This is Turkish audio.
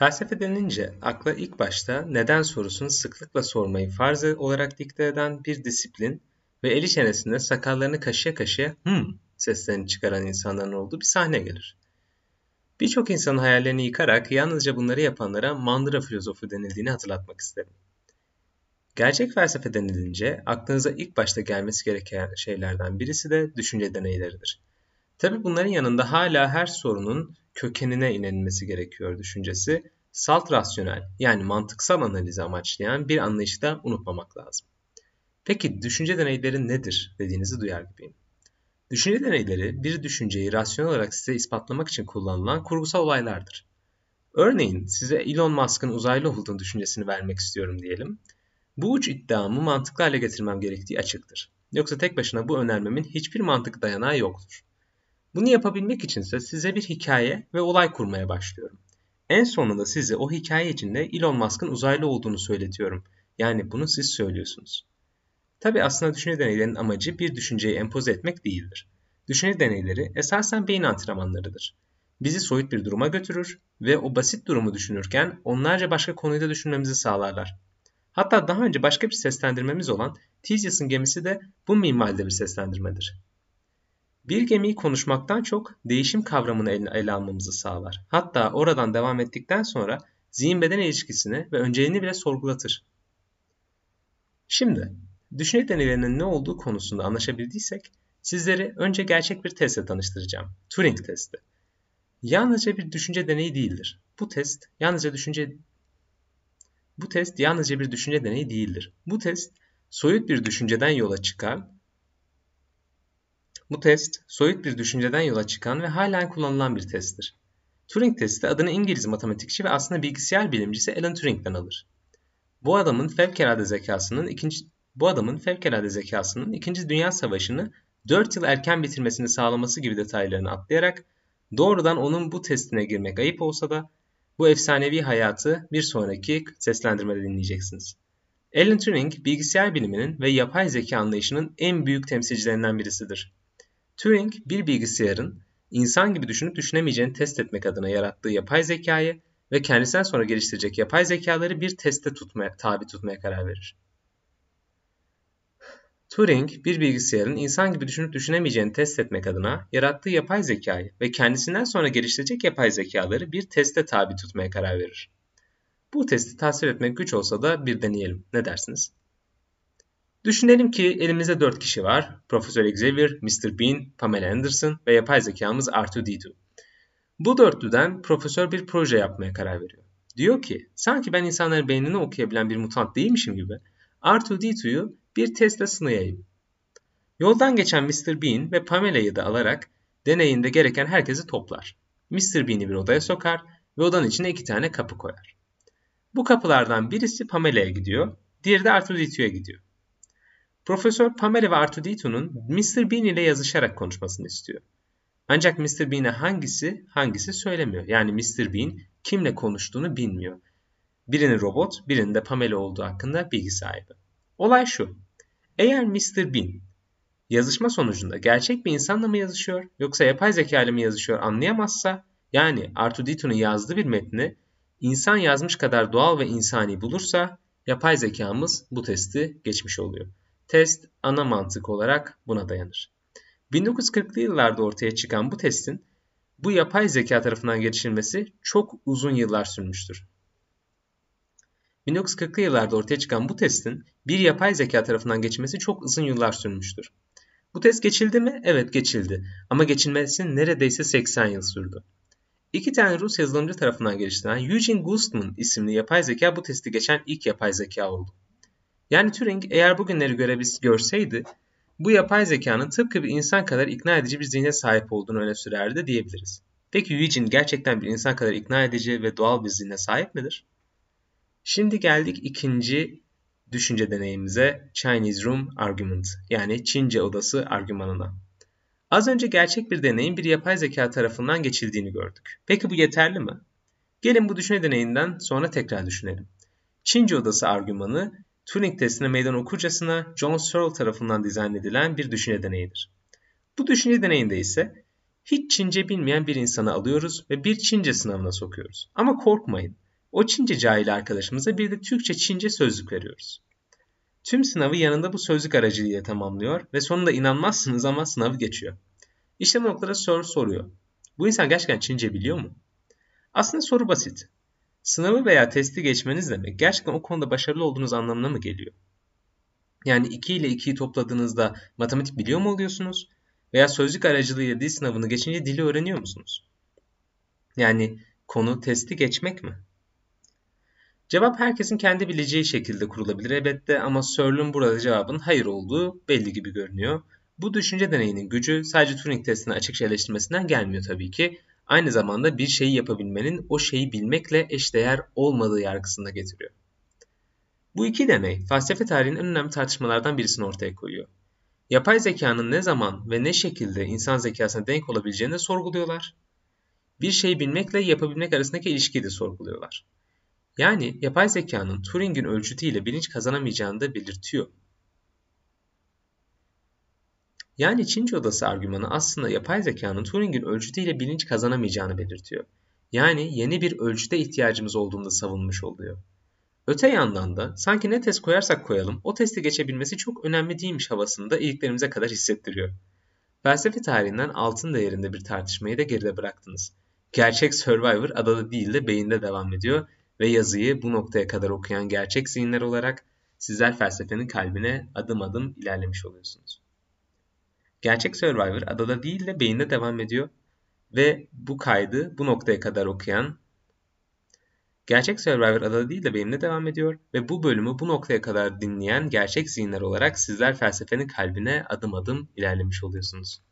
Felsefe denilince akla ilk başta neden sorusunu sıklıkla sormayı farz olarak dikte eden bir disiplin ve eli çenesinde sakallarını kaşıya kaşıya hmm seslerini çıkaran insanların olduğu bir sahne gelir. Birçok insanın hayallerini yıkarak yalnızca bunları yapanlara mandıra filozofu denildiğini hatırlatmak isterim. Gerçek felsefe denilince aklınıza ilk başta gelmesi gereken şeylerden birisi de düşünce deneyleridir. Tabi bunların yanında hala her sorunun kökenine inenilmesi gerekiyor düşüncesi, salt rasyonel yani mantıksal analizi amaçlayan bir anlayışı da unutmamak lazım. Peki düşünce deneyleri nedir dediğinizi duyar gibiyim. Düşünce deneyleri bir düşünceyi rasyonel olarak size ispatlamak için kullanılan kurgusal olaylardır. Örneğin size Elon Musk'ın uzaylı olduğunu düşüncesini vermek istiyorum diyelim. Bu uç iddiamı mantıklı hale getirmem gerektiği açıktır. Yoksa tek başına bu önermemin hiçbir mantık dayanağı yoktur. Bunu yapabilmek içinse size bir hikaye ve olay kurmaya başlıyorum. En sonunda size o hikaye içinde Elon Musk'ın uzaylı olduğunu söyletiyorum. Yani bunu siz söylüyorsunuz. Tabi aslında düşünce deneylerinin amacı bir düşünceyi empoze etmek değildir. Düşünce deneyleri esasen beyin antrenmanlarıdır. Bizi soyut bir duruma götürür ve o basit durumu düşünürken onlarca başka konuyu da düşünmemizi sağlarlar. Hatta daha önce başka bir seslendirmemiz olan Theseus'ın gemisi de bu minvalde bir seslendirmedir. Bir gemiyi konuşmaktan çok değişim kavramını ele, ele almamızı sağlar. Hatta oradan devam ettikten sonra zihin beden ilişkisini ve önceliğini bile sorgulatır. Şimdi düşünce deneylerinin ne olduğu konusunda anlaşabildiysek sizleri önce gerçek bir testle tanıştıracağım. Turing testi. Yalnızca bir düşünce deneyi değildir. Bu test yalnızca düşünce bu test yalnızca bir düşünce deneyi değildir. Bu test soyut bir düşünceden yola çıkan bu test, soyut bir düşünceden yola çıkan ve halen kullanılan bir testtir. Turing testi adını İngiliz matematikçi ve aslında bilgisayar bilimcisi Alan Turing'den alır. Bu adamın fevkalade zekasının ikinci bu adamın fevkalade zekasının 2. Dünya Savaşı'nı 4 yıl erken bitirmesini sağlaması gibi detaylarını atlayarak doğrudan onun bu testine girmek ayıp olsa da bu efsanevi hayatı bir sonraki seslendirmede dinleyeceksiniz. Alan Turing bilgisayar biliminin ve yapay zeka anlayışının en büyük temsilcilerinden birisidir. Turing bir bilgisayarın insan gibi düşünüp düşünemeyeceğini test etmek adına yarattığı yapay zekayı ve kendisinden sonra geliştirecek yapay zekaları bir teste tutmaya, tabi tutmaya karar verir. Turing bir bilgisayarın insan gibi düşünüp düşünemeyeceğini test etmek adına yarattığı yapay zekayı ve kendisinden sonra geliştirecek yapay zekaları bir teste tabi tutmaya karar verir. Bu testi tasvir etmek güç olsa da bir deneyelim. Ne dersiniz? Düşünelim ki elimizde 4 kişi var. Profesör Xavier, Mr. Bean, Pamela Anderson ve yapay zekamız R2-D2. Bu dörtlüden profesör bir proje yapmaya karar veriyor. Diyor ki, sanki ben insanların beynini okuyabilen bir mutant değilmişim gibi R2-D2'yu bir testle sınayayım. Yoldan geçen Mr. Bean ve Pamela'yı da alarak deneyinde gereken herkesi toplar. Mr. Bean'i bir odaya sokar ve odanın içine iki tane kapı koyar. Bu kapılardan birisi Pamela'ya gidiyor, diğeri de R2-D2'ya gidiyor. Profesör Pamela ve Artudito'nun Mr. Bean ile yazışarak konuşmasını istiyor. Ancak Mr. Bean'e hangisi hangisi söylemiyor. Yani Mr. Bean kimle konuştuğunu bilmiyor. Birinin robot, birinin de Pamela olduğu hakkında bilgi sahibi. Olay şu. Eğer Mr. Bean yazışma sonucunda gerçek bir insanla mı yazışıyor yoksa yapay zeka ile mi yazışıyor anlayamazsa yani Artudito'nun yazdığı bir metni insan yazmış kadar doğal ve insani bulursa yapay zekamız bu testi geçmiş oluyor. Test ana mantık olarak buna dayanır. 1940'lı yıllarda ortaya çıkan bu testin bu yapay zeka tarafından geliştirilmesi çok uzun yıllar sürmüştür. 1940'lı yıllarda ortaya çıkan bu testin bir yapay zeka tarafından geçmesi çok uzun yıllar sürmüştür. Bu test geçildi mi? Evet geçildi. Ama geçilmesi neredeyse 80 yıl sürdü. İki tane Rus yazılımcı tarafından geliştirilen Eugene Gustman isimli yapay zeka bu testi geçen ilk yapay zeka oldu. Yani Turing eğer bugünleri görebilse görseydi bu yapay zekanın tıpkı bir insan kadar ikna edici bir zihne sahip olduğunu öne sürerdi diyebiliriz. Peki Eugene gerçekten bir insan kadar ikna edici ve doğal bir zihne sahip midir? Şimdi geldik ikinci düşünce deneyimize Chinese Room Argument yani Çince odası argümanına. Az önce gerçek bir deneyin bir yapay zeka tarafından geçildiğini gördük. Peki bu yeterli mi? Gelin bu düşünce deneyinden sonra tekrar düşünelim. Çince odası argümanı Turing testine meydan okurcasına John Searle tarafından dizayn edilen bir düşünce deneyidir. Bu düşünce deneyinde ise hiç Çince bilmeyen bir insanı alıyoruz ve bir Çince sınavına sokuyoruz. Ama korkmayın. O Çince cahil arkadaşımıza bir de Türkçe Çince sözlük veriyoruz. Tüm sınavı yanında bu sözlük aracılığıyla tamamlıyor ve sonunda inanmazsınız ama sınavı geçiyor. İşte bu noktada soru soruyor. Bu insan gerçekten Çince biliyor mu? Aslında soru basit. Sınavı veya testi geçmeniz demek gerçekten o konuda başarılı olduğunuz anlamına mı geliyor? Yani 2 ile 2'yi topladığınızda matematik biliyor mu oluyorsunuz? Veya sözlük aracılığıyla dil sınavını geçince dili öğreniyor musunuz? Yani konu testi geçmek mi? Cevap herkesin kendi bileceği şekilde kurulabilir elbette ama Searle'ın burada cevabın hayır olduğu belli gibi görünüyor. Bu düşünce deneyinin gücü sadece Turing testini açıkça eleştirmesinden gelmiyor tabii ki. Aynı zamanda bir şeyi yapabilmenin o şeyi bilmekle eşdeğer olmadığı yargısında getiriyor. Bu iki deney felsefe tarihinin en önemli tartışmalardan birisini ortaya koyuyor. Yapay zekanın ne zaman ve ne şekilde insan zekasına denk olabileceğini sorguluyorlar. Bir şeyi bilmekle yapabilmek arasındaki ilişkiyi de sorguluyorlar. Yani yapay zekanın Turing'in ölçütüyle bilinç kazanamayacağını da belirtiyor. Yani Çince odası argümanı aslında yapay zekanın Turing'in ölçütüyle bilinç kazanamayacağını belirtiyor. Yani yeni bir ölçüte ihtiyacımız olduğunu savunmuş oluyor. Öte yandan da sanki ne test koyarsak koyalım o testi geçebilmesi çok önemli değilmiş havasını da iliklerimize kadar hissettiriyor. Felsefe tarihinden altın değerinde bir tartışmayı da geride bıraktınız. Gerçek Survivor adada değil de beyinde devam ediyor ve yazıyı bu noktaya kadar okuyan gerçek zihinler olarak sizler felsefenin kalbine adım adım ilerlemiş oluyorsunuz. Gerçek Survivor adada değil de beyinde devam ediyor ve bu kaydı bu noktaya kadar okuyan Gerçek Survivor adada değil de benimle devam ediyor ve bu bölümü bu noktaya kadar dinleyen gerçek zihinler olarak sizler felsefenin kalbine adım adım ilerlemiş oluyorsunuz.